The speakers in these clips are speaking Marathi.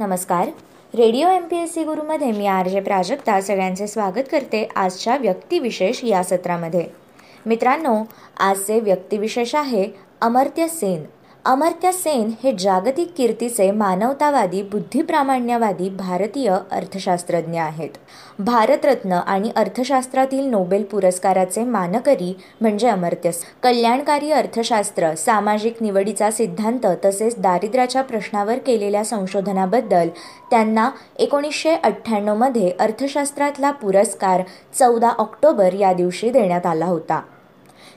नमस्कार. Radio M P S C गुरुमध्ये मी आर जे प्राजक्ता सगळ्यांचे स्वागत करते आजच्या व्यक्तिविशेष या सत्रामध्ये. मित्रांनो आजचे व्यक्तिविशेष आहे अमर्त्य सेन. अमर्त्य सेन हे जागतिक कीर्तीचे मानवतावादी बुद्धिप्रामाण्यवादी भारतीय अर्थशास्त्रज्ञ आहेत. भारतरत्न आणि अर्थशास्त्रातील नोबेल पुरस्काराचे मानकरी म्हणजे अमर्त्य कल्याणकारी अर्थशास्त्र सामाजिक निवडीचा सिद्धांत तसेच दारिद्र्याच्या प्रश्नावर केलेल्या संशोधनाबद्दल त्यांना एकोणीसशे अठ्ठ्याण्णवमध्ये अर्थशास्त्रातला पुरस्कार चौदा ऑक्टोबर या दिवशी देण्यात आला होता.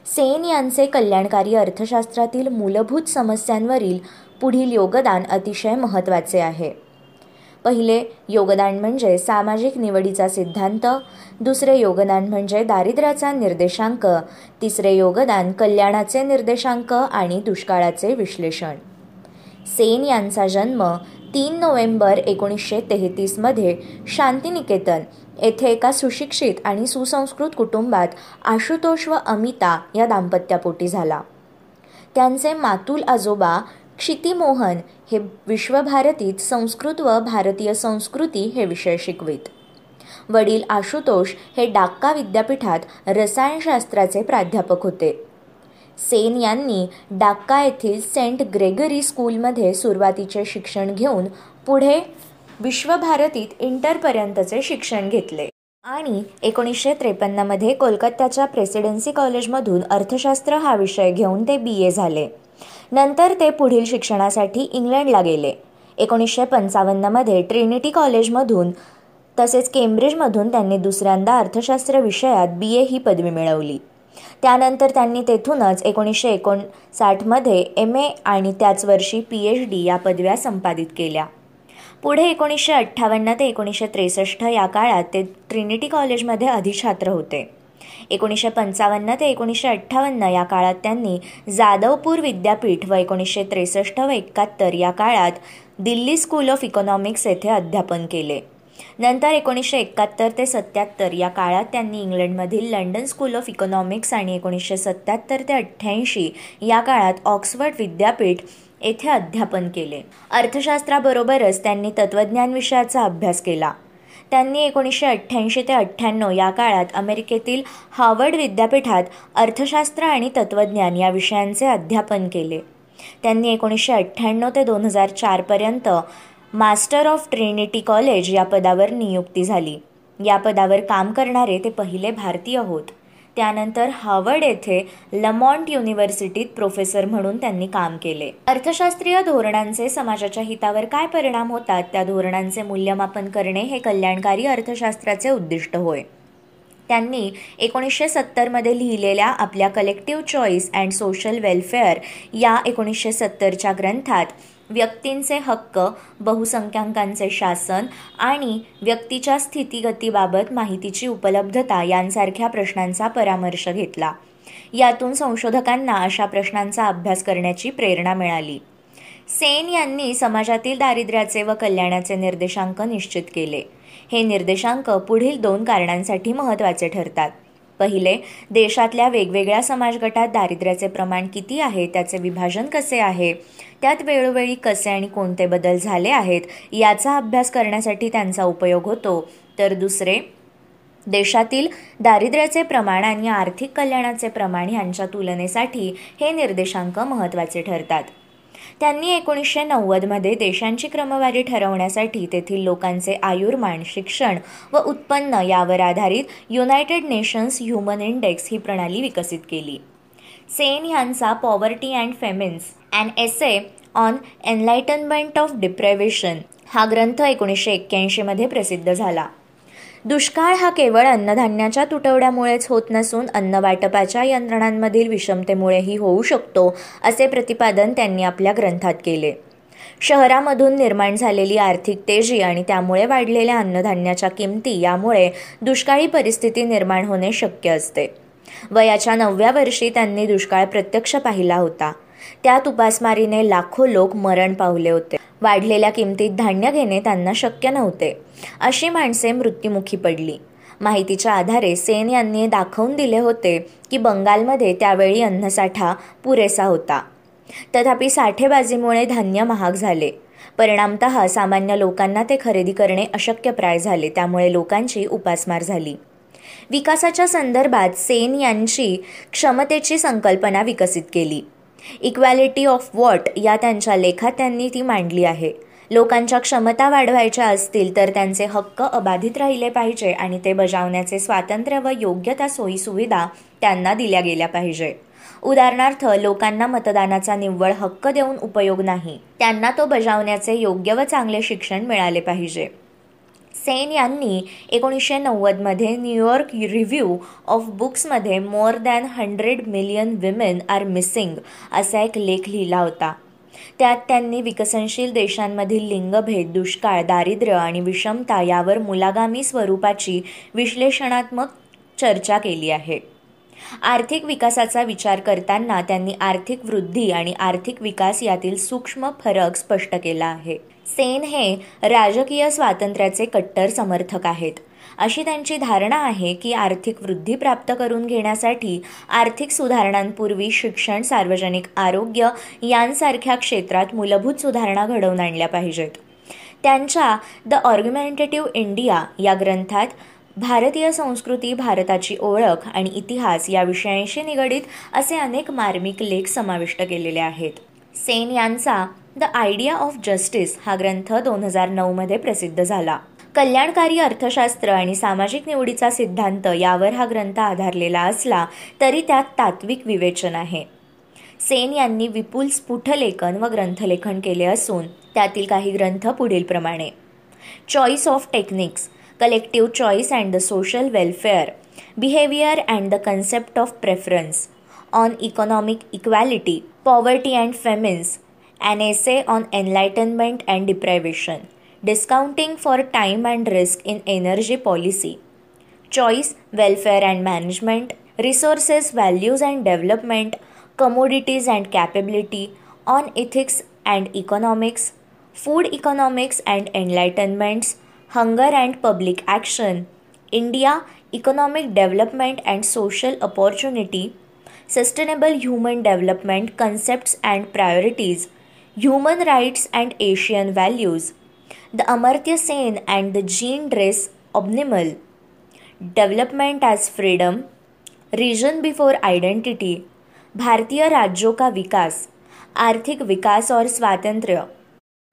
सेन यांचे कल्याणकारी अर्थशास्त्रातील मूलभूत समस्यांवरील पुढील योगदान अतिशय महत्त्वाचे आहे. पहिले योगदान म्हणजे सामाजिक निवडीचा सिद्धांत दुसरे योगदान म्हणजे दारिद्र्याचा निर्देशांक तिसरे योगदान कल्याणाचे निर्देशांक आणि दुष्काळाचे विश्लेषण. सेन यांचा जन्म तीन नोव्हेंबर एकोणीसशे तेहतीसमध्ये शांतिनिकेतन येथे एका सुशिक्षित आणि सुसंस्कृत कुटुंबात आशुतोष व अमिता या दाम्पत्यापोटी झाला. त्यांचे मातुल आजोबा क्षितिमोहन हे विश्वभारतीत संस्कृत व भारतीय संस्कृती हे विषय शिकवित. वडील आशुतोष हे डाक्का विद्यापीठात रसायनशास्त्राचे प्राध्यापक होते. सेन यांनी डाक्का येथील सेंट ग्रेगरी स्कूलमध्ये सुरुवातीचे शिक्षण घेऊन पुढे विश्वभारतीत इंटरपर्यंतचे शिक्षण घेतले. आणि एकोणीसशे त्रेपन्नमध्ये कोलकात्याच्या प्रेसिडेन्सी कॉलेजमधून अर्थशास्त्र हा विषय घेऊन ते बी. ए. झाले. नंतर ते पुढील शिक्षणासाठी इंग्लंडला गेले. एकोणीसशे पंचावन्नमध्ये ट्रिनिटी कॉलेजमधून तसेच केम्ब्रिजमधून त्यांनी दुसऱ्यांदा अर्थशास्त्र विषयात बी. ए. ही पदवी मिळवली. त्यानंतर त्यांनी तेथूनच एकोणीसशे एकोणसाठमध्ये एम. ए. आणि त्याच वर्षी पी. एच. डी. या पदव्या संपादित केल्या. पुढे एकोणीसशे अठ्ठावन्न ते एकोणीसशे त्रेसष्ट या काळात ते ट्रिनिटी कॉलेजमध्ये अधिछात्र होते. एकोणीसशे पंचावन्न ते एकोणीसशे अठ्ठावन्न या काळात त्यांनी जाधवपूर विद्यापीठ व एकोणीसशे त्रेसष्ट व एकाहत्तर या काळात दिल्ली स्कूल ऑफ इकॉनॉमिक्स येथे अध्यापन केले. नंतर एकोणीसशे एकाहत्तर ते सत्याहत्तर या काळात त्यांनी इंग्लंडमधील लंडन स्कूल ऑफ इकॉनॉमिक्स आणि एकोणीसशे सत्याहत्तर ते अठ्ठ्याऐंशी या काळात ऑक्सफर्ड विद्यापीठ येथे अध्यापन केले. अर्थशास्त्राबरोबरच त्यांनी तत्त्वज्ञान विषयाचा अभ्यास केला. त्यांनी एकोणीसशे अठ्ठ्याऐंशी ते अठ्ठ्याण्णव या काळात अमेरिकेतील हार्वर्ड विद्यापीठात अर्थशास्त्र आणि तत्त्वज्ञान या विषयांचे अध्यापन केले. त्यांनी एकोणीसशे अठ्ठ्याण्णव ते दोन हजार चारपर्यंत मास्टर ऑफ ट्रिनिटी कॉलेज या पदावर नियुक्ती झाली. या पदावर काम करणारे ते पहिले भारतीय होत. त्यानंतर हार्वर्ड येथे लमॉन्ट युनिव्हर्सिटीत प्रोफेसर म्हणून त्यांनी काम केले. अर्थशास्त्रीय धोरणांचे समाजाच्या हितावर काय परिणाम होतात? त्या धोरणांचे मूल्यमापन करणे हे कल्याणकारी अर्थशास्त्राचे उद्दिष्ट होय. त्यांनी एकोणीसशे सत्तरमध्ये लिहिलेल्या आपल्या collective choice and social welfare या एकोणीसशे सत्तरच्या ग्रंथात व्यक्तींचे हक्क बहुसंख्याकांचे शासन आणि व्यक्तीच्या स्थितीगतीबाबत माहितीची उपलब्धता यांसारख्या प्रश्नांचा परामर्श घेतला. यातून संशोधकांना अशा प्रश्नांचा अभ्यास करण्याची प्रेरणा मिळाली. सेन यांनी समाजातील दारिद्र्याचे व कल्याणाचे निर्देशांक निश्चित केले. हे निर्देशांक पुढील दोन कारणांसाठी महत्त्वाचे ठरतात. पहिले देशातल्या वेगवेगळ्या समाजगटात दारिद्र्याचे प्रमाण किती आहे त्याचे विभाजन कसे आहे त्यात वेळोवेळी कसे आणि कोणते बदल झाले आहेत याचा अभ्यास करण्यासाठी त्यांचा उपयोग होतो. तर दुसरे देशातील दारिद्र्याचे प्रमाण आणि आर्थिक कल्याणाचे प्रमाण यांच्या तुलनेसाठी हे निर्देशांक महत्त्वाचे ठरतात. त्यांनी एकोणीसशे नव्वदमध्ये देशांची क्रमवारी ठरवण्यासाठी तेथील लोकांचे आयुर्मान शिक्षण व उत्पन्न यावर आधारित युनायटेड नेशन्स ह्युमन इंडेक्स ही प्रणाली विकसित केली. सेन यांचा poverty and famines and essay on enlightenment of deprivation हा ग्रंथ एकोणीसशे एक्क्याऐंशीमध्ये प्रसिद्ध झाला. दुष्काळ हा केवळ अन्नधान्याच्या तुटवड्यामुळेच होत नसून अन्न वाटपाच्या यंत्रणांमधील विषमतेमुळेही होऊ शकतो असे प्रतिपादन त्यांनी आपल्या ग्रंथात केले. शहरामधून निर्माण झालेली आर्थिक तेजी आणि त्यामुळे वाढलेल्या अन्नधान्याच्या किमती यामुळे दुष्काळी परिस्थिती निर्माण होणे शक्य असते. वयाच्या नवव्या वर्षी त्यांनी दुष्काळ प्रत्यक्ष पाहिला होता. त्यात उपासमारीने लाखो लोक मरण पावले होते. वाढलेल्या किमतीत धान्य घेणे त्यांना शक्य नव्हते. अशी माणसे मृत्युमुखी पडली. माहितीच्या आधारे सेन यांनी दाखवून दिले होते की बंगालमध्ये त्यावेळी अन्नसाठा पुरेसा होता. तथापि साठेबाजीमुळे धान्य महाग झाले. परिणामत सामान्य लोकांना ते खरेदी करणे अशक्यप्राय झाले त्यामुळे लोकांची उपासमार झाली. विकासाच्या संदर्भात सेन यांची क्षमतेची संकल्पना विकसित केली. इक्वॅलिटी ऑफ वॉट या त्यांच्या लेखात त्यांनी ती मांडली आहे. लोकांच्या क्षमता वाढवायच्या असतील तर त्यांचे हक्क अबाधित राहिले पाहिजे आणि ते बजावण्याचे स्वातंत्र्य व योग्य त्या सोयीसुविधा त्यांना दिल्या गेल्या पाहिजे. उदाहरणार्थ लोकांना मतदानाचा निव्वळ हक्क देऊन उपयोग नाही. त्यांना तो बजावण्याचे योग्य व चांगले शिक्षण मिळाले पाहिजे. सेन यांनी एकोणीसशे नव्वदमध्ये New York review of बुक्समध्ये more than hundred million women are missing असा एक लेख लिहिला होता. त्यात त्यांनी विकसनशील देशांमधील लिंगभेद दुष्काळ दारिद्र्य आणि विषमता यावर मुलागामी स्वरूपाची विश्लेषणात्मक चर्चा केली आहे. आर्थिक विकासाचा विचार करताना त्यांनी आर्थिक वृद्धी आणि आर्थिक विकास यातील सूक्ष्म फरक स्पष्ट केला आहे. सेन हे राजकीय स्वातंत्र्याचे कट्टर समर्थक आहेत. अशी त्यांची धारणा आहे की आर्थिक वृद्धी प्राप्त करून घेण्यासाठी आर्थिक सुधारणांपूर्वी शिक्षण सार्वजनिक आरोग्य यांसारख्या क्षेत्रात मूलभूत सुधारणा घडवून आणल्या पाहिजेत. त्यांच्या द ऑर्ग्युमेंटेटिव्ह इंडिया या ग्रंथात भारतीय संस्कृती भारताची ओळख आणि इतिहास या विषयांशी निगडीत असे अनेक मार्मिक लेख समाविष्ट केलेले आहेत. सेन यांचा द आयडिया ऑफ जस्टिस हा ग्रंथ दोन हजार नऊमध्ये प्रसिद्ध झाला. कल्याणकारी अर्थशास्त्र आणि सामाजिक निवडीचा सिद्धांत यावर हा ग्रंथ आधारलेला असला तरी त्यात तात्विक विवेचन आहे. सेन यांनी विपुल स्फुटलेखन व ग्रंथलेखन केले असून त्यातील काही ग्रंथ पुढीलप्रमाणे choice of techniques collective choice and the social welfare behaviour and the concept of preference on economic equality poverty and famines an essay on enlightenment and deprivation, discounting for time and risk in energy policy, choice, welfare and management, resources, values and development, commodities and capability, on ethics and economics, food economics and enlightenments, hunger and public action, India, economic development and social opportunity, sustainable human development concepts and priorities, human rights and Asian values, the Amartya Sen and the Jean Dress Obnimal, Development as Freedom, Region Before Identity, भारतीय राज्यों का विकास आर्थिक विकास और स्वातंत्र्य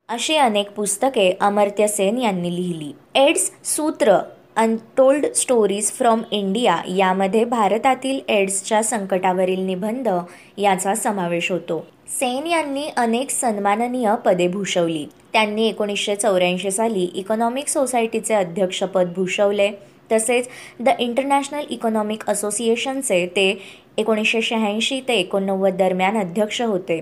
अशी अनेक पुस्तके अमर्त्य सेन यांनी लिहिली एड्स सूत्र अनटोल्ड स्टोरीज फ्रॉम इंडिया यामध्ये भारतातील एड्सच्या संकटावरील निबंध याचा समावेश होतो सेन यांनी अनेक सन्माननीय पदे भूषवली. त्यांनी एकोणीसशे चौऱ्याऐंशी साली इकॉनॉमिक सोसायटीचे अध्यक्षपद भूषवले. तसेच द इंटरनॅशनल इकॉनॉमिक असोसिएशनचे ते एकोणीसशे शहाऐंशी ते एकोणनव्वद दरम्यान अध्यक्ष होते.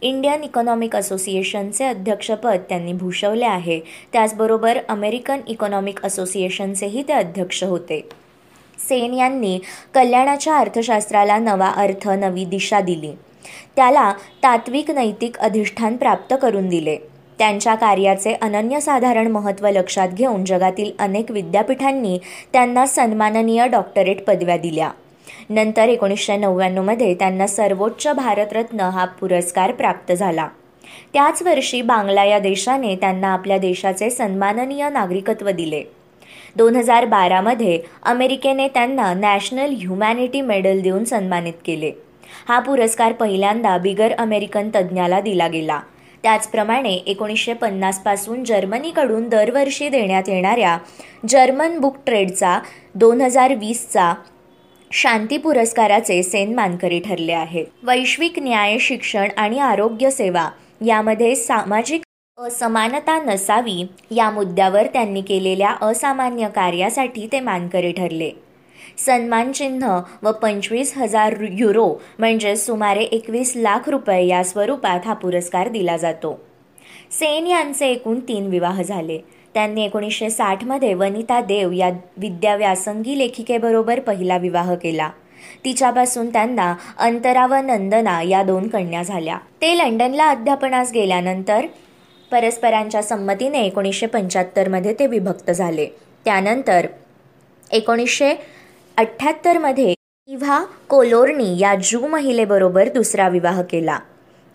इंडियन इकॉनॉमिक असोसिएशनचे अध्यक्षपद त्यांनी भूषवले आहे. त्याचबरोबर अमेरिकन इकॉनॉमिक असोसिएशनचेही ते अध्यक्ष होते. सेन यांनी कल्याणाच्या अर्थशास्त्राला नवा अर्थ नवी दिशा दिली. त्याला तात्विक नैतिक अधिष्ठान प्राप्त करून दिले. त्यांच्या कार्याचे अनन्यसाधारण महत्त्व लक्षात घेऊन जगातील अनेक विद्यापीठांनी त्यांना सन्माननीय डॉक्टरेट पदव्या दिल्या. नंतर एकोणीसशे नव्याण्णवमध्ये त्यांना सर्वोच्च भारतरत्न हा पुरस्कार प्राप्त झाला. त्याच वर्षी बांगला या देशाने त्यांना आपल्या देशाचे सन्माननीय नागरिकत्व दिले. दोन हजार बारामध्ये अमेरिकेने त्यांना नॅशनल ह्युमॅनिटी मेडल देऊन सन्मानित केले. हा पुरस्कार पहिल्यांदा बिगर अमेरिकन तज्ज्ञाला दिला गेला. त्याचप्रमाणे एकोणीसशे पन्नासपासून जर्मनीकडून दरवर्षी देण्यात येणाऱ्या जर्मन बुक ट्रेडचा दोन हजार वीसचा शांती पुरस्काराचे सेन मानकरी ठरले आहेत वैश्विक न्याय शिक्षण आणि आरोग्य सेवा यामध्ये सामाजिक असमानता नसावी या मुद्द्यावर त्यांनी केलेल्या असामान्य कार्यासाठी ते मानकरी ठरले. सन्मानचिन्ह व पंचवीस हजार युरो म्हणजे सुमारे एकवीस लाख रुपये या स्वरूपात हा पुरस्कार दिला जातो. सेन यांचे एकूण तीन विवाह झाले. त्यांनी एकोणीसशे साठमध्ये वनिता देव या विद्याव्यासंगी लेखिकेबरोबर पहिला विवाह केला. तिच्यापासून त्यांना अंतरा व नंदना या दोन कन्या झाल्या. ते लंडनला अध्यापनास गेल्यानंतर परस्परांच्या संमतीने एकोणीसशे पंच्याहत्तरमध्ये ते विभक्त झाले. त्यानंतर एकोणीसशे अठ्ठ्याहत्तरमध्ये इव्हा कोलोर्नी या जू महिलेबरोबर दुसरा विवाह केला.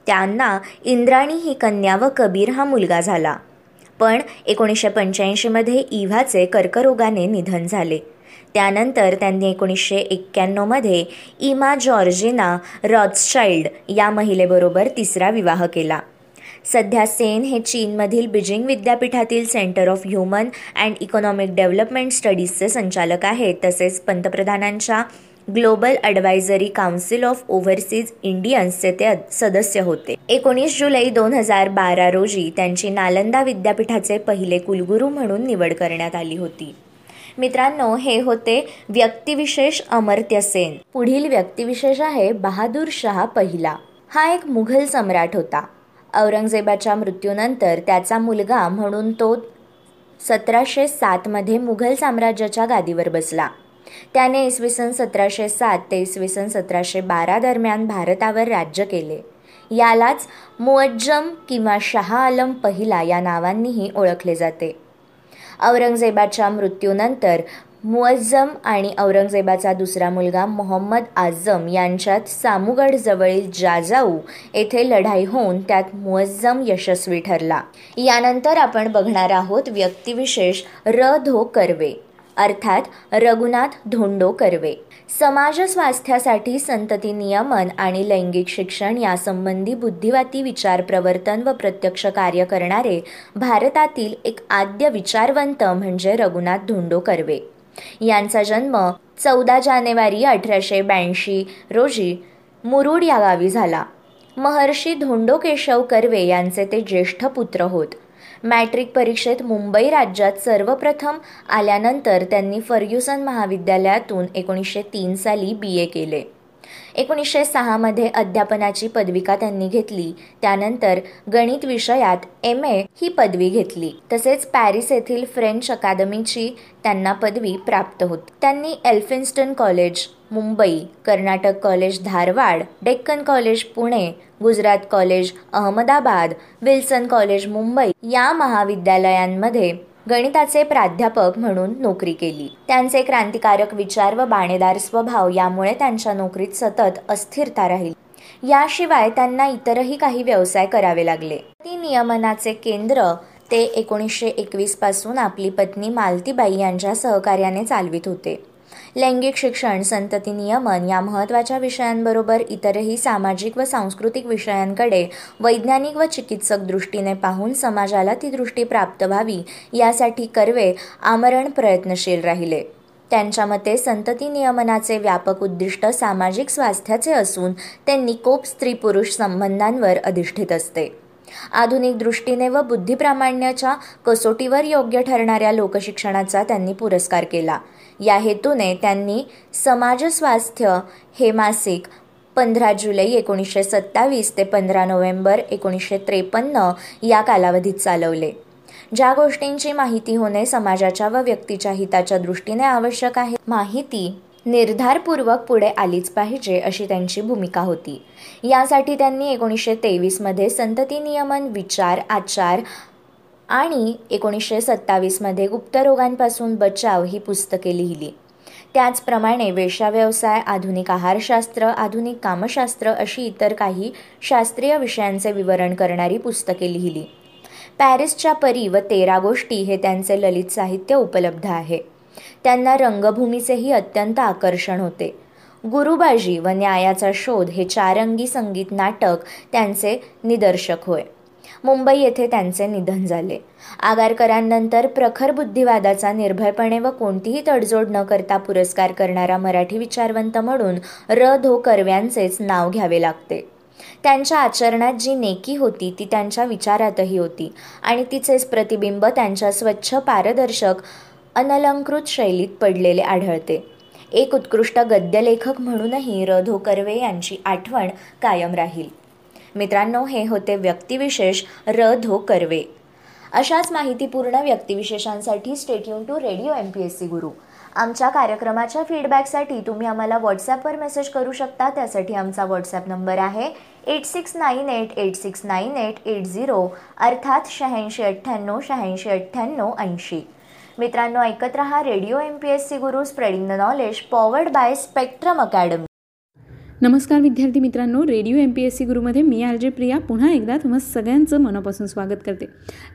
त्यांना इंद्राणी ही कन्या व कबीर हा मुलगा झाला. पण एकोणीसशे पंच्याऐंशीमध्ये इव्हाचे कर्करोगाने निधन झाले. त्यानंतर त्यांनी एकोणीसशे एक्क्याण्णवमध्ये इमा जॉर्जिना रॉथचाइल्ड या महिलेबरोबर तिसरा विवाह केला. सध्या सेन हे चीनमधील बीजिंग विद्यापीठातील centre of human and economic development स्टडीजचे संचालक आहेत. तसेच पंतप्रधानांच्या global advisory council of overseas इंडियन्सचे ते सदस्य होते. एकोणीस जुलै दोन हजार बारा रोजी त्यांची नालंदा विद्यापीठाचे पहिले कुलगुरू म्हणून निवड करण्यात आली होती. मित्रांनो हे होते व्यक्तिविशेष अमर्त्य सेन. पुढील व्यक्तिविशेष आहे बहादूर शहा पहिला. हा एक मुघल सम्राट होता. औरंगजेबाच्या मृत्यूनंतर त्याचा मुलगा म्हणून तो सतराशे सातमध्ये मुघल साम्राज्याच्या गादीवर बसला. त्याने इसवी सन सतराशे सात ते इसवी सन सतराशे बारा दरम्यान भारतावर राज्य केले. यालाच मुअज्जम किंवा शहा आलम पहिला या नावांनीही ओळखले जाते. औरंगजेबाच्या मृत्यूनंतर मुअज्जम आणि औरंगजेबाचा दुसरा मुलगा मोहम्मद आझम यांच्यात सामुगडजवळील जाजाऊ येथे लढाई होऊन त्यात मुअज्जम यशस्वी ठरला. यानंतर आपण बघणार आहोत व्यक्तिविशेष र धो कर्वे अर्थात रघुनाथ धोंडो कर्वे. समाज स्वास्थ्यासाठी संतती नियमन आणि लैंगिक शिक्षण यासंबंधी बुद्धिवाती विचार प्रवर्तन व प्रत्यक्ष कार्य करणारे भारतातील एक आद्य विचारवंत म्हणजे रघुनाथ धोंडो कर्वे. यांचा जन्म चौदा जानेवारी अठराशे ब्याऐंशी रोजी मुरुड या गावी झाला. महर्षी धोंडो केशव कर्वे यांचे ते ज्येष्ठ पुत्र होत. मॅट्रिक परीक्षेत मुंबई राज्यात सर्वप्रथम आल्यानंतर त्यांनी फर्ग्युसन महाविद्यालयातून एकोणीसशे तीन साली बी ए केले. एकोणीसशे सहामध्ये अध्यापनाची पदविका त्यांनी घेतली. त्यानंतर गणित विषयात एम ए ही पदवी घेतली. तसेच पॅरिस येथील फ्रेंच अकादमीची त्यांना पदवी प्राप्त होती. त्यांनी Elphinstone college Mumbai Karnataka college Dharwad Deccan college Pune Gujarat college Ahmedabad Wilson college Mumbai या महाविद्यालयांमध्ये गणिताचे प्राध्यापक म्हणून नोकरी केली. त्यांचे क्रांतिकारक विचार व बाणेदार स्वभाव यामुळे त्यांच्या नोकरीत सतत अस्थिरता राहील. याशिवाय त्यांना इतरही काही व्यवसाय करावे लागले. ती नियमनाचे केंद्र ते एकोणीसशे एकवीसपासून आपली पत्नी मालतीबाई यांच्या सहकार्याने चालवित होते. लैंगिक शिक्षण संतती नियमन या महत्त्वाच्या विषयांबरोबर इतरही सामाजिक व सांस्कृतिक विषयांकडे वैज्ञानिक व चिकित्सक दृष्टीने पाहून समाजाला ती दृष्टी प्राप्त व्हावी यासाठी कर्वे आमरण प्रयत्नशील राहिले. त्यांच्या मते संतती नियमनाचे व्यापक उद्दिष्ट सामाजिक स्वास्थ्याचे असून ते निकोप स्त्री पुरुष संबंधांवर अधिष्ठित असते. आधुनिक दृष्टीने व बुद्धिप्रामाण्याच्या कसोटीवर योग्य ठरणाऱ्या लोकशिक्षणाचा त्यांनी पुरस्कार केला. या हेतूने त्यांनी समाज स्वास्थ्य हे मासिक पंधरा जुलै एकोणीसशे सत्तावीस ते पंधरा नोव्हेंबर एकोणीसशे त्रेपन्न या कालावधीत चालवले. ज्या गोष्टींची माहिती होणे समाजाच्या व व्यक्तीच्या हिताच्या दृष्टीने आवश्यक आहे माहिती निर्धारपूर्वक पुढे आलीच पाहिजे अशी त्यांची भूमिका होती. यासाठी त्यांनी एकोणीसशे तेवीसमध्ये संतती नियमन विचार आचार आणि एकोणीसशे सत्तावीसमध्ये गुप्तरोगांपासून बचाव ही पुस्तके लिहिली. त्याचप्रमाणे वेशाव्यवसाय आधुनिक आहारशास्त्र आधुनिक कामशास्त्र अशी इतर काही शास्त्रीय विषयांचे विवरण करणारी पुस्तके लिहिली. पॅरिसच्या परी व तेरा गोष्टी हे त्यांचे ललित साहित्य उपलब्ध आहे. त्यांना रंगभूमीचेही अत्यंत आकर्षण होते. गुरुबाजी व न्यायाचा शोध हे चारंगी संगीत नाटक त्यांचे निदर्शक होय. मुंबई येथे त्यांचे निधन झाले. आगारकरांनंतर प्रखर बुद्धिवादाचा निर्भयपणे व कोणतीही तडजोड न करता पुरस्कार करणारा मराठी विचारवंत म्हणून र. धो. कर्व्यांचेच नाव घ्यावे लागते. त्यांच्या आचरणात जी नेकी होती ती त्यांच्या विचारातही होती आणि तिचेच प्रतिबिंब त्यांच्या स्वच्छ पारदर्शक अनलंकृत शैलीत पडलेले आढळते. एक उत्कृष्ट गद्यलेखक म्हणूनही र. धो. कर्वे यांची आठवण कायम राहील. मित्रांनो हे होते व्यक्तिविशेष र धो हो कर्वे. अशाच माहितीपूर्ण व्यक्तिविशेषांसाठी stay tuned to radio M P S C Guru आमच्या कार्यक्रमाच्या फीडबॅकसाठी तुम्ही आम्हाला व्हॉट्सॲपवर मेसेज करू शकता. त्यासाठी आमचा व्हॉट्सॲप नंबर आहे eight six nine eight eight six nine eight eight zero अर्थात शहाऐंशी अठ्ठ्याण्णव शहाऐंशी अठ्ठ्याण्णव ऐंशी. मित्रांनो ऐकत रहा radio M P S C Guru spreading the knowledge powered by Spectrum Academy नमस्कार विद्यार्थी मित्रांनो radio M P S C गुरुमध्ये मी आर जे प्रिया पुन्हा एकदा तुम्हा सगळ्यांचं मनापासून स्वागत करते.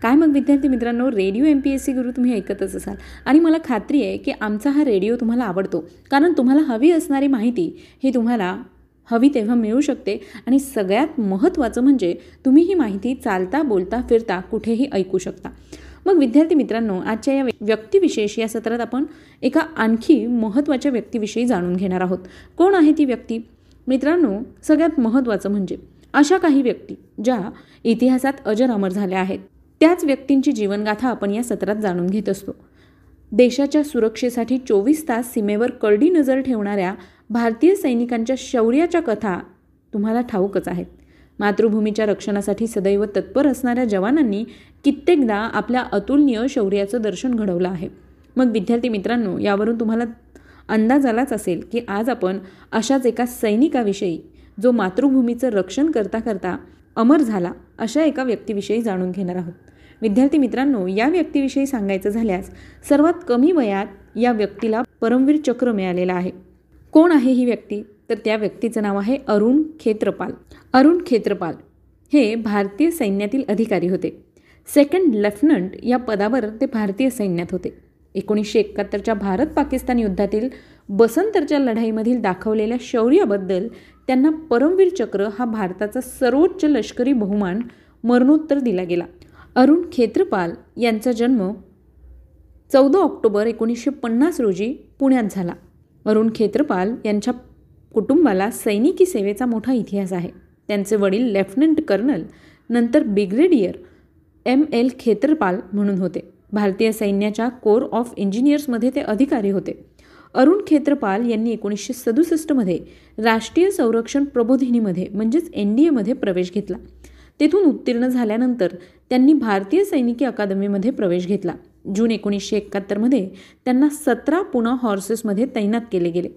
काय मग विद्यार्थी मित्रांनो radio M P S C Guru तुम्ही ऐकतच असाल. आणि मला खात्री आहे की आमचा हा रेडिओ तुम्हाला आवडतो. कारण तुम्हाला हवी असणारी माहिती ही तुम्हाला हवी तेव्हा मिळू शकते. आणि सगळ्यात महत्त्वाचं म्हणजे तुम्ही ही माहिती चालता बोलता फिरता कुठेही ऐकू शकता. मग विद्यार्थी मित्रांनो आजच्या या व्यक्तिविशेष या सत्रात आपण एका आणखी महत्त्वाच्या व्यक्तीविषयी जाणून घेणार आहोत. कोण आहे ती व्यक्ती? मित्रांनो सगळ्यात महत्त्वाचं म्हणजे अशा काही व्यक्ती ज्या इतिहासात अजर अमर झाल्या आहेत. त्याच व्यक्तींची जीवनगाथा आपण या सत्रात जाणून घेत असतो. देशाच्या सुरक्षेसाठी चोवीस तास सीमेवर करडी नजर ठेवणाऱ्या भारतीय सैनिकांच्या शौर्याच्या कथा तुम्हाला ठाऊकच आहेत. मातृभूमीच्या रक्षणासाठी सदैव तत्पर असणाऱ्या जवानांनी कित्येकदा आपल्या अतुलनीय शौर्याचं दर्शन घडवलं आहे. मग विद्यार्थी मित्रांनो यावरून तुम्हाला अंदाज आलाच असेल की आज आपण अशाच एका सैनिकाविषयी जो मातृभूमीचं रक्षण करता करता अमर झाला अशा एका व्यक्तीविषयी जाणून घेणार आहोत. विद्यार्थी मित्रांनो या व्यक्तीविषयी सांगायचं झाल्यास सर्वात कमी वयात या व्यक्तीला परमवीर चक्र मिळालेलं आहे. कोण आहे ही व्यक्ती? तर त्या व्यक्तीचं नाव आहे अरुण खेत्रपाल. अरुण खेत्रपाल हे भारतीय सैन्यातील अधिकारी होते. सेकंड लेफ्टनंट या पदावर ते भारतीय सैन्यात होते. एकोणीसशे एकाहत्तरच्या भारत पाकिस्तान युद्धातील बसंतरच्या लढाईमधील दाखवलेल्या शौर्याबद्दल त्यांना परमवीर चक्र हा भारताचा सर्वोच्च लष्करी बहुमान मरणोत्तर दिला गेला. अरुण खेत्रपाल यांचा जन्म चौदा ऑक्टोबर एकोणीसशे पन्नास रोजी पुण्यात झाला. अरुण खेत्रपाल यांच्या कुटुंबाला सैनिकी सेवेचा मोठा इतिहास आहे. त्यांचे वडील लेफ्टनंट कर्नल नंतर ब्रिगेडियर एम एल खेत्रपाल म्हणून होते. भारतीय सैन्याच्या कोर ऑफ इंजिनियर्समध्ये ते अधिकारी होते. अरुण खेत्रपाल यांनी एकोणीसशे सदुसष्टमध्ये राष्ट्रीय संरक्षण प्रबोधिनीमध्ये म्हणजेच एन डी एमध्ये प्रवेश घेतला. तेथून उत्तीर्ण झाल्यानंतर त्यांनी भारतीय सैनिकी अकादमीमध्ये प्रवेश घेतला. जून एकोणीसशे एकाहत्तरमध्ये त्यांना सतरा पुणा हॉर्सेसमध्ये तैनात केले गेले.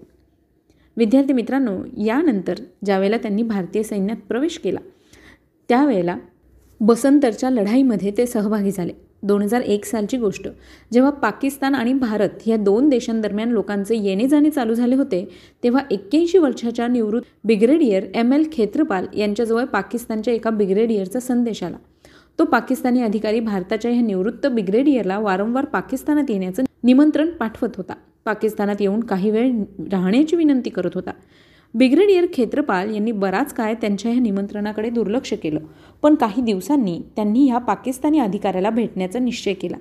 विद्यार्थी मित्रांनो यानंतर ज्यावेळेला त्यांनी भारतीय सैन्यात प्रवेश केला त्यावेळेला बसंतरच्या लढाईमध्ये ते सहभागी झाले. दोन हजार एक सालची गोष्ट. जेव्हा पाकिस्तान आणि भारत या दोन देशांदरम्यान लोकांचे येणे जाणे चालू झाले होते तेव्हा एक्क्याऐंशी वर्षाच्या निवृत्त ब्रिगेडियर एम एल खेत्रपाल यांच्याजवळ पाकिस्तानच्या एका ब्रिगेडियरचा संदेश आला. तो पाकिस्तानी अधिकारी भारताच्या ह्या निवृत्त ब्रिगेडियरला वारंवार पाकिस्तानात येण्याचं निमंत्रण पाठवत होता. पाकिस्तानात येऊन काही वेळ राहण्याची विनंती करत होता. ब्रिगेडियर खेत्रपाल यांनी बराच काळ त्यांच्या ह्या निमंत्रणाकडे दुर्लक्ष केलं. पण काही दिवसांनी त्यांनी ह्या पाकिस्तानी अधिकाऱ्याला भेटण्याचा निश्चय केला.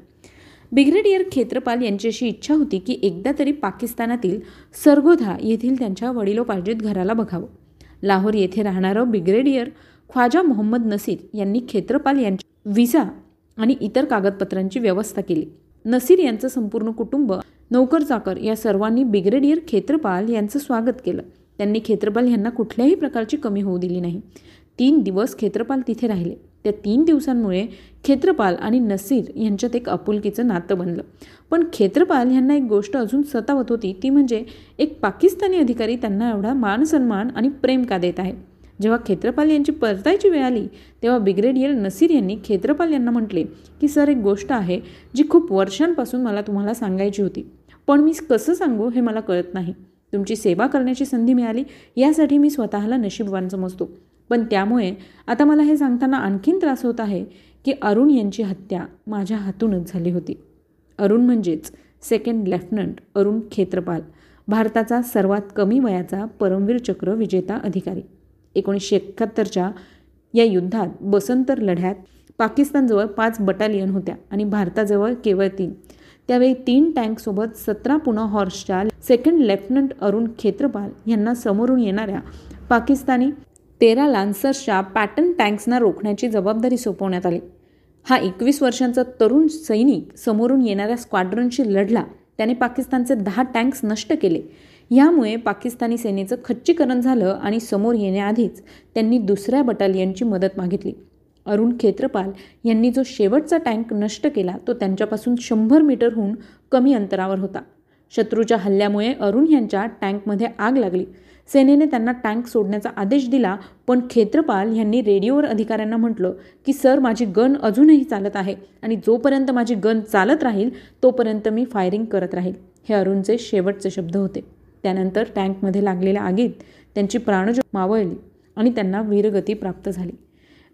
ब्रिगेडियर खेत्रपाल यांची अशी इच्छा होती की एकदा तरी पाकिस्तानातील सरगोधा येथील त्यांच्या वडिलोपार्जित घराला बघावं. लाहोर येथे राहणारं ब्रिगेडियर ख्वाजा मोहम्मद नसीर यांनी खेत्रपाल यांच्या विजा आणि इतर कागदपत्रांची व्यवस्था केली. नसीर यांचं संपूर्ण कुटुंब नोकरचाकर या सर्वांनी ब्रिगेडियर खेत्रपाल यांचं स्वागत केलं. त्यांनी खेत्रपाल यांना कुठल्याही प्रकारची कमी होऊ दिली नाही. तीन दिवस खेत्रपाल तिथे राहिले. त्या तीन दिवसांमुळे खेत्रपाल आणि नसीर यांच्यात एक आपुलकीचं नातं बनलं. पण खेत्रपाल यांना एक गोष्ट अजून सतावत होती ती म्हणजे एक पाकिस्तानी अधिकारी त्यांना एवढा मान सन्मान आणि प्रेम का देत आहे? जेव्हा खेत्रपाल यांची परतायची वेळ आली तेव्हा ब्रिगेडियर नसीर यांनी खेत्रपाल यांना म्हटले की सर एक गोष्ट आहे जी खूप वर्षांपासून मला तुम्हाला सांगायची होती. पण मी कसं सांगू हे मला कळत नाही. तुमची सेवा करण्याची संधी मिळाली यासाठी मी स्वतःला नशीबवान समजतो पण त्यामुळे आता मला हे सांगताना आणखीन त्रास होत आहे की अरुण यांची हत्या माझ्या हातूनच झाली होती. अरुण म्हणजेच सेकंड लेफ्टनंट अरुण खेत्रपाल भारताचा सर्वात कमी वयाचा परमवीर चक्र विजेता अधिकारी. एकोणीसशे एकाहत्तरच्या या युद्धात बसंतर लढ्यात पाकिस्तानजवळ पाच बटालियन होत्या आणि भारताजवळ केवळ तीन. त्यावेळी तीन टँकसोबत सतरा पुणा हॉर्सच्या सेकंड लेफ्टनंट अरुण खेत्रपाल यांना समोरून येणाऱ्या पाकिस्तानी तेरा लान्सर्सच्या पॅटर्न टँक्सना रोखण्याची जबाबदारी सोपवण्यात आली. हा एकवीस वर्षांचा तरुण सैनिक समोरून येणाऱ्या स्क्वाड्रनशी लढला. त्याने पाकिस्तानचे दहा टँक्स नष्ट केले. यामुळे पाकिस्तानी सेनेचं खच्चीकरण झालं आणि समोर येण्याआधीच त्यांनी दुसऱ्या बटालियनची मदत मागितली. अरुण खेत्रपाल यांनी जो शेवटचा टँक नष्ट केला तो त्यांच्यापासून शंभर मीटरहून कमी अंतरावर होता. शत्रूच्या हल्ल्यामुळे अरुण यांच्या टँकमध्ये आग लागली. सेनेने त्यांना टँक सोडण्याचा आदेश दिला पण खेत्रपाल यांनी रेडिओवर अधिकाऱ्यांना म्हटलं की सर माझी गन अजूनही चालत आहे आणि जोपर्यंत माझी गन चालत राहील तोपर्यंत मी फायरिंग करत राहील. हे अरुणचे शेवटचे शब्द होते. त्यानंतर टँकमध्ये लागलेल्या आगीत त्यांची प्राणज मावळली आणि त्यांना वीरगती प्राप्त झाली.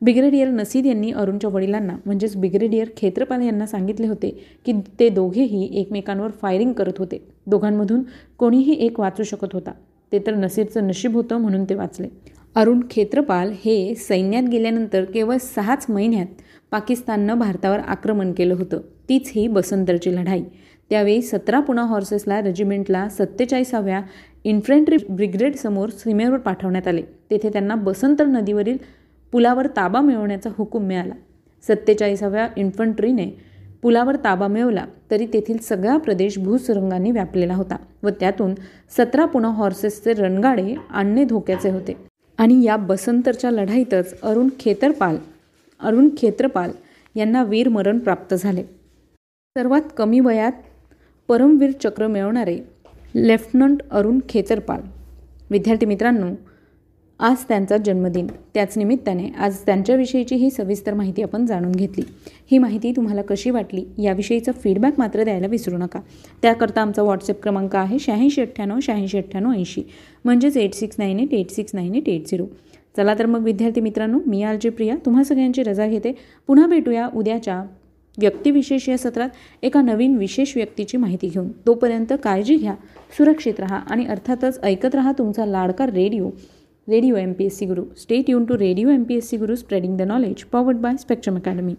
ब्रिगेडियर नसीद यांनी अरुणच्या वडिलांना म्हणजेच ब्रिगेडियर खेत्रपाल यांना सांगितले होते की ते दोघेही एकमेकांवर फायरिंग करत होते. दोघांमधून कोणीही एक वाचू शकत होता. ते तर नसीरचं नशीब होतं म्हणून ते वाचले. अरुण खेत्रपाल हे सैन्यात गेल्यानंतर केवळ सहाच महिन्यात पाकिस्ताननं भारतावर आक्रमण केलं होतं. तीच ही बसंतरची लढाई. त्यावेळी सतरा पुणा हॉर्सेसला रेजिमेंटला सत्तेचाळीसाव्या इन्फंट्री ब्रिगेडसमोर सीमेवर पाठवण्यात आले. तेथे त्यांना बसंतर नदीवरील पुलावर ताबा मिळवण्याचा हुकूम मिळाला. सत्तेचाळीसाव्या इन्फंट्रीने पुलावर ताबा मिळवला तरी तेथील सगळा प्रदेश भूसुरुंगांनी व्यापलेला होता व त्यातून सतरा पुणा हॉर्सेसचे रणगाडे आणणे धोक्याचे होते. आणि या बसंतरच्या लढाईतच अरुण खेतरपाल अरुण खेत्रपाल यांना वीरमरण प्राप्त झाले. सर्वात कमी वयात परमवीर चक्र मिळवणारे लेफ्टनंट अरुण खेतरपाल. विद्यार्थी मित्रांनो आज त्यांचा जन्मदिन. त्याच निमित्ताने आज त्यांच्याविषयीची ही सविस्तर माहिती आपण जाणून घेतली. ही माहिती तुम्हाला कशी वाटली याविषयीचा फीडबॅक मात्र द्यायला विसरू नका. त्याकरता आमचा व्हॉट्सअप क्रमांक आहे शहाऐंशी अठ्ठ्याण्णव शहाऐंशी अठ्ठ्याण्णव ऐंशी. म्हणजेच eight six nine eight eight six nine eight eight zero चला तर मग विद्यार्थी मित्रांनो मी आलजी प्रिया. तुम्हा सगळ्यांची रजा घेते. पुन्हा भेटूया उद्याच्या व्यक्तिविशेष या सत्रात. एका नवीन विशेष व्यक्तीची माहिती घेऊन. तोपर्यंत काळजी घ्या सुरक्षित राहा आणि अर्थातच ऐकत राहा तुमचा लाडका radio. Radio M P S C Guru stay युन to radio M P S C Guru spreading the knowledge powered by Spectrum Academy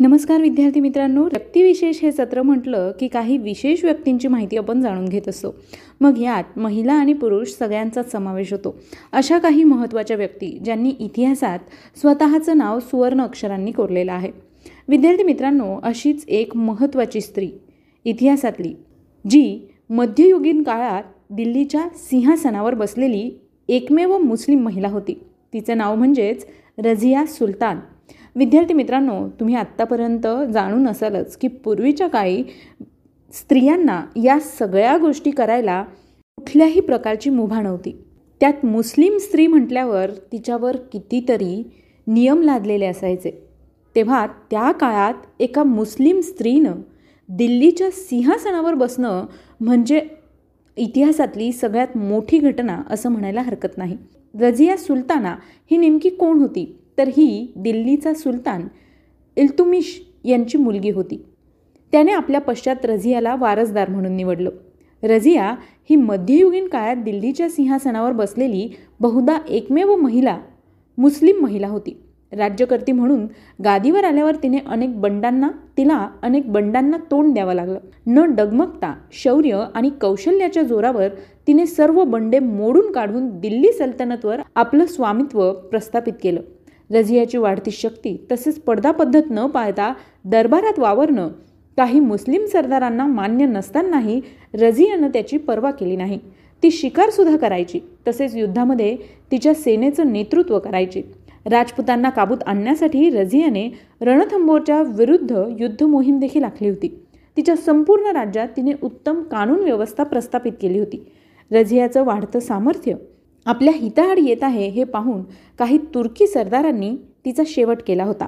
नमस्कार विद्यार्थी मित्रांनो. व्यक्तिविशेष हे सत्र म्हटलं की काही विशेष व्यक्तींची माहिती आपण जाणून घेत असतो. मग यात महिला आणि पुरुष सगळ्यांचाच समावेश होतो. अशा काही महत्त्वाच्या व्यक्ती ज्यांनी इतिहासात स्वतःचं नाव सुवर्ण अक्षरांनी कोरलेलं आहे. विद्यार्थी मित्रांनो अशीच एक महत्त्वाची स्त्री इतिहासातली जी मध्ययुगीन काळात दिल्लीच्या सिंहासनावर बसलेली एकमेव मुस्लिम महिला होती. तिचं नाव म्हणजेच रझिया सुलतान. विद्यार्थी मित्रांनो तुम्ही आत्तापर्यंत जाणून असालच की पूर्वीच्या काळी स्त्रियांना या सगळ्या गोष्टी करायला कुठल्याही प्रकारची मुभा नव्हती. त्यात मुस्लिम स्त्री म्हटल्यावर तिच्यावर कितीतरी नियम लादलेले असायचे. तेव्हा त्या काळात एका मुस्लिम स्त्रीनं दिल्लीच्या सिंहासनावर बसणं म्हणजे इतिहासातली सगळ्यात मोठी घटना असं म्हणायला हरकत नाही. रझिया सुलताना ही नेमकी कोण होती? तर ही दिल्लीचा सुलतान इल्तुमिश यांची मुलगी होती. त्याने आपल्या पश्चात रझियाला वारसदार म्हणून निवडलं. रझिया ही मध्ययुगीन काळात दिल्लीच्या सिंहासनावर बसलेली बहुधा एकमेव महिला मुस्लिम महिला होती. राज्यकर्ती म्हणून गादीवर आल्यावर तिने अनेक बंडांना तिला अनेक बंडांना तोंड द्यावं लागलं. न डगमगता शौर्य आणि कौशल्याच्या जोरावर तिने सर्व बंडे मोडून काढून दिल्ली सल्तनतवर आपलं स्वामित्व प्रस्थापित केलं. रझियाची वाढती शक्ती तसेच पडदा पद्धत न पाळता दरबारात वावरणं काही मुस्लिम सरदारांना मान्य नसतानाही रझियानं त्याची पर्वा केली नाही. ती शिकारसुद्धा करायची. तसेच युद्धामध्ये तिच्या सेनेचं नेतृत्व करायची. राजपुतांना काबूत आणण्यासाठी रझियाने रणथंबोरच्या विरुद्ध युद्ध मोहीम देखील आखली होती. तिच्या संपूर्ण राज्यात तिने उत्तम कानून व्यवस्था प्रस्थापित केली होती. रझियाचं वाढतं सामर्थ्य आपल्या हिताआड येत आहे हे पाहून काही तुर्की सरदारांनी तिचा शेवट केला होता.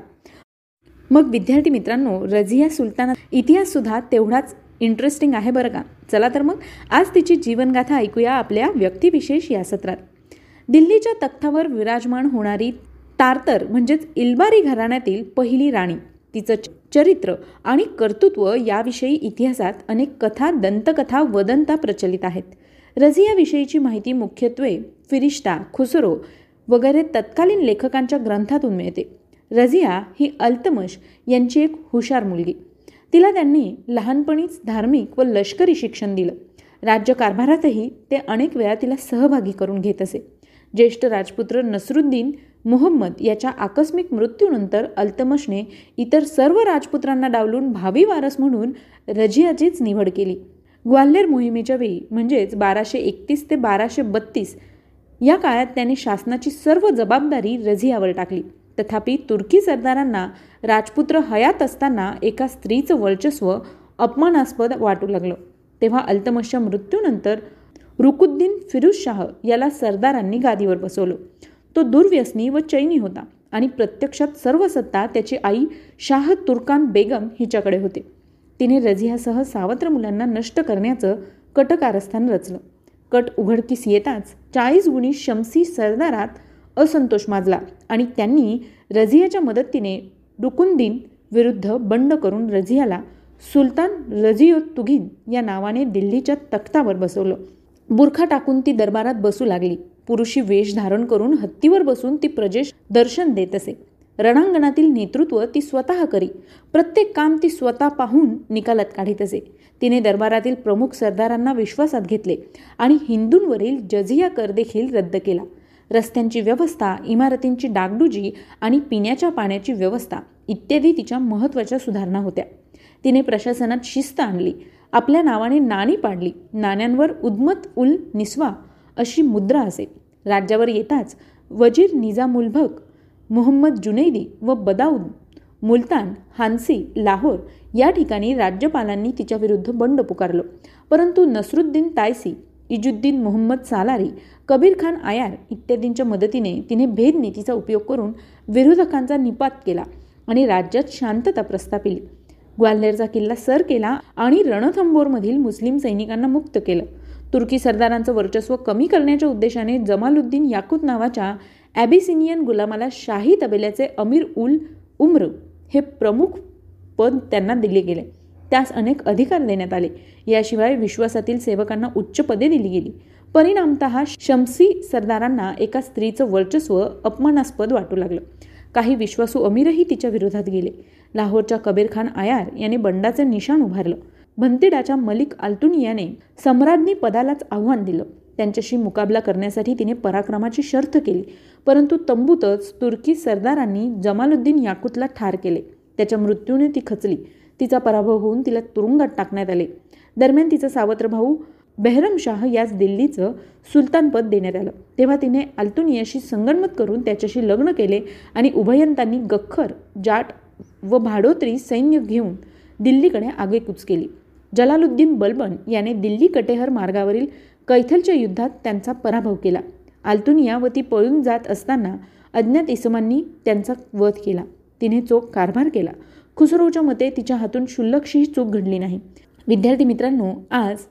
मग विद्यार्थी मित्रांनो रझिया सुलताना इतिहाससुद्धा तेवढाच इंटरेस्टिंग आहे बरं का? चला तर मग आज तिची जीवनगाथा ऐकूया आपल्या व्यक्तिविशेष या सत्रात. दिल्लीच्या तख्तावर विराजमान होणारी तारतर म्हणजेच इल्बारी घराण्यातील पहिली राणी. तिचं चरित्र आणि कर्तृत्व याविषयी इतिहासात अनेक कथा दंतकथा वदंता प्रचलित आहेत. रझियाविषयीची माहिती मुख्यत्वे फिरिश्ता खुसरो वगैरे तत्कालीन लेखकांच्या ग्रंथातून मिळते. रझिया ही अल्तमश यांची एक हुशार मुलगी. तिला त्यांनी लहानपणीच धार्मिक व लष्करी शिक्षण दिलं. राज्यकारभारातही ते अनेक वेळा तिला सहभागी करून घेत असे. ज्येष्ठ राजपुत्र नसरुद्दीन मुहम्मद याच्या आकस्मिक मृत्यूनंतर अल्तमशने इतर सर्व राजपुत्रांना डावलून भावी वारस म्हणून रजियाचीच निवड केली. ग्वाल्हेर मोहिमेच्या वेळी म्हणजेच बाराशे एकतीस ते बाराशे बत्तीस या काळात त्याने शासनाची सर्व जबाबदारी रझियावर टाकली. तथापि तुर्की सरदारांना राजपुत्र हयात असताना एका स्त्रीचं वर्चस्व अपमानास्पद वाटू लागलं. तेव्हा अल्तमशच्या मृत्यूनंतर रुकुद्दीन फिरुज शाह याला सरदारांनी गादीवर बसवलं. तो दुर्व्यसनी व चैनी होता आणि प्रत्यक्षात सर्व सत्ता त्याची आई शाह तुर्कान बेगम हिच्याकडे होते. तिने रझियासह सावत्र मुलांना नष्ट करण्याचं कटकारस्थान रचलं. कट उघडकीस येताच चाळीस गुणी शमसी सरदारात असंतोष माजला आणि त्यांनी रझियाच्या मदतीने रुकुंदीन विरुद्ध बंड करून रझियाला सुलतान रझियोतुघीन या नावाने दिल्लीच्या तख्तावर बसवलं. बुरखा टाकून ती दरबारात बसू लागली. पुरुषी वेश धारण करून हत्तीवर बसून ती प्रजेश दर्शन देत असे. रणांगणातील नेतृत्व ती स्वतः करी. प्रत्येक काम ती स्वतः पाहून निकालात काढीत असे. तिने दरबारातील प्रमुख सरदारांना विश्वासात घेतले आणि हिंदूंवरील जझिया कर देखील रद्द केला. रस्त्यांची व्यवस्था इमारतींची डागडुजी आणि पिण्याच्या पाण्याची व्यवस्था इत्यादी तिच्या महत्त्वाच्या सुधारणा होत्या. तिने प्रशासनात शिस्त आणली. आपल्या नावाने नाणी पाडली. नाण्यांवर उद्मत उल निस्वा अशी मुद्रा असे. राज्यावर येताच वजीर निजामुलभक मोहम्मद जुनैदी व बदाऊद मुलतान हान्सी लाहोर या ठिकाणी राज्यपालांनी तिच्याविरुद्ध बंड पुकारलं. परंतु नसरुद्दीन तायसी इजुद्दीन मोहम्मद सालारी कबीर खान आयार इत्यादींच्या मदतीने तिने भेद नीतीचा उपयोग करून विरोधकांचा निपात केला आणि राज्यात शांतता प्रस्थापिली. ग्वाल्हेरचा किल्ला सर केला आणि रणथंबोरमधील मुस्लिम सैनिकांना मुक्त केलं. तुर्की सरदारांचं वर्चस्व कमी करण्याच्या उद्देशाने जमालुद्दीन याकूत नावाच्या ॲबिसिनियन गुलामाला शाही तबेल्याचे अमीर उल उम्र हे प्रमुख पद त्यांना दिले गेले. त्यास अनेक अधिकार देण्यात आले. याशिवाय विश्वासातील सेवकांना उच्च पदे दिली गेली. परिणामत शमसी सरदारांना एका स्त्रीचं वर्चस्व अपमानास्पद वाटू लागलं. काही विश्वासू अमीरही तिच्या विरोधात गेले. लाहोरच्या कबीर खान आयार याने बंडाचं निशाण उभारलं. भंतेडाच्या मलिक आल्तुनियाने सम्राज्ञी पदालाच आव्हान दिलं. त्यांच्याशी मुकाबला करण्यासाठी तिने पराक्रमाची शर्थ केली. परंतु तंबूतच तुर्की सरदारांनी जमालुद्दीन याकूतला ठार केले. त्याच्या मृत्यूने ती खचली. तिचा पराभव होऊन तिला तुरुंगात टाकण्यात आले. दरम्यान तिचा सावत्र भाऊ बेहरमशाह याच दिल्लीचं सुलतानपद देण्यात आलं. तेव्हा तिने अल्तुनियाशी संगणमत करून त्याच्याशी लग्न केले आणि उभयंतांनी गख्खर जाट व भाडोत्री सैन्य घेऊन दिल्लीकडे आगेकूच केली. जलालुद्दीन बलबन याने दिल्ली कटेहर मार्गावरील कैथलच्या युद्धात त्यांचा पराभव केला. आल्तुनिया व ती पळून जात असताना अज्ञात इसमांनी त्यांचा वध केला. तिने चोख कारभार केला. खुसरोच्या मते तिच्या हातून क्षुल्लकशीही चूक घडली नाही. विद्यार्थी मित्रांनो आज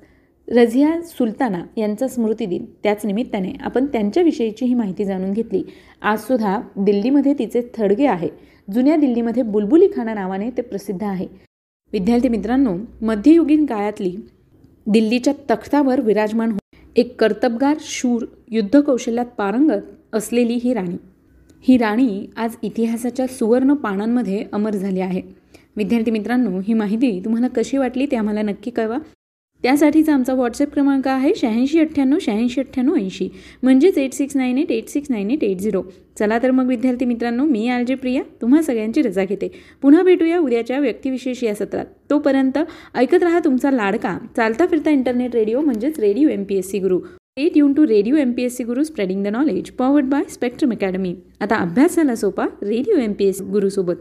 रझिया सुलताना यांचा स्मृतिदिन त्याच निमित्ताने आपण त्यांच्याविषयीची ही माहिती जाणून घेतली. आजसुद्धा दिल्लीमध्ये तिचे थडगे आहे. जुन्या दिल्लीमध्ये बुलबुली खाना नावाने ते प्रसिद्ध आहे. विद्यार्थी मित्रांनो मध्ययुगीन काळातली दिल्लीच्या तख्तावर विराजमान हो एक कर्तबगार शूर युद्धकौशल्यात पारंगत असलेली ही राणी. ही राणी आज इतिहासाच्या सुवर्ण पानांमध्ये अमर झाली आहे. विद्यार्थी मित्रांनो ही माहिती तुम्हाला कशी वाटली ते आम्हाला नक्की कळवा. त्यासाठीचा आमचा व्हॉट्सअप क्रमांक आहे शहाऐंशी अठ्ठ्याण्णव शहाऐंशी अठ्ठ्याण्णव ऐंशी. म्हणजेच eight six nine eight eight six nine eight eight zero चला तर मग विद्यार्थी मित्रांनो मी आर जे प्रिया तुम्हा सगळ्यांची रजा घेते. पुन्हा भेटूया उद्याच्या व्यक्तिविशेष या सत्रात. तोपर्यंत ऐकत राहा तुमचा लाडका. चालता फिरता इंटरनेट रेडिओ म्हणजेच radio M P S C Guru stay युन to radio M P S C Guru spreading the knowledge powered by Spectrum Academy आता अभ्यास झाला सोपा रेडिओ एम पी एस गुरुसोबत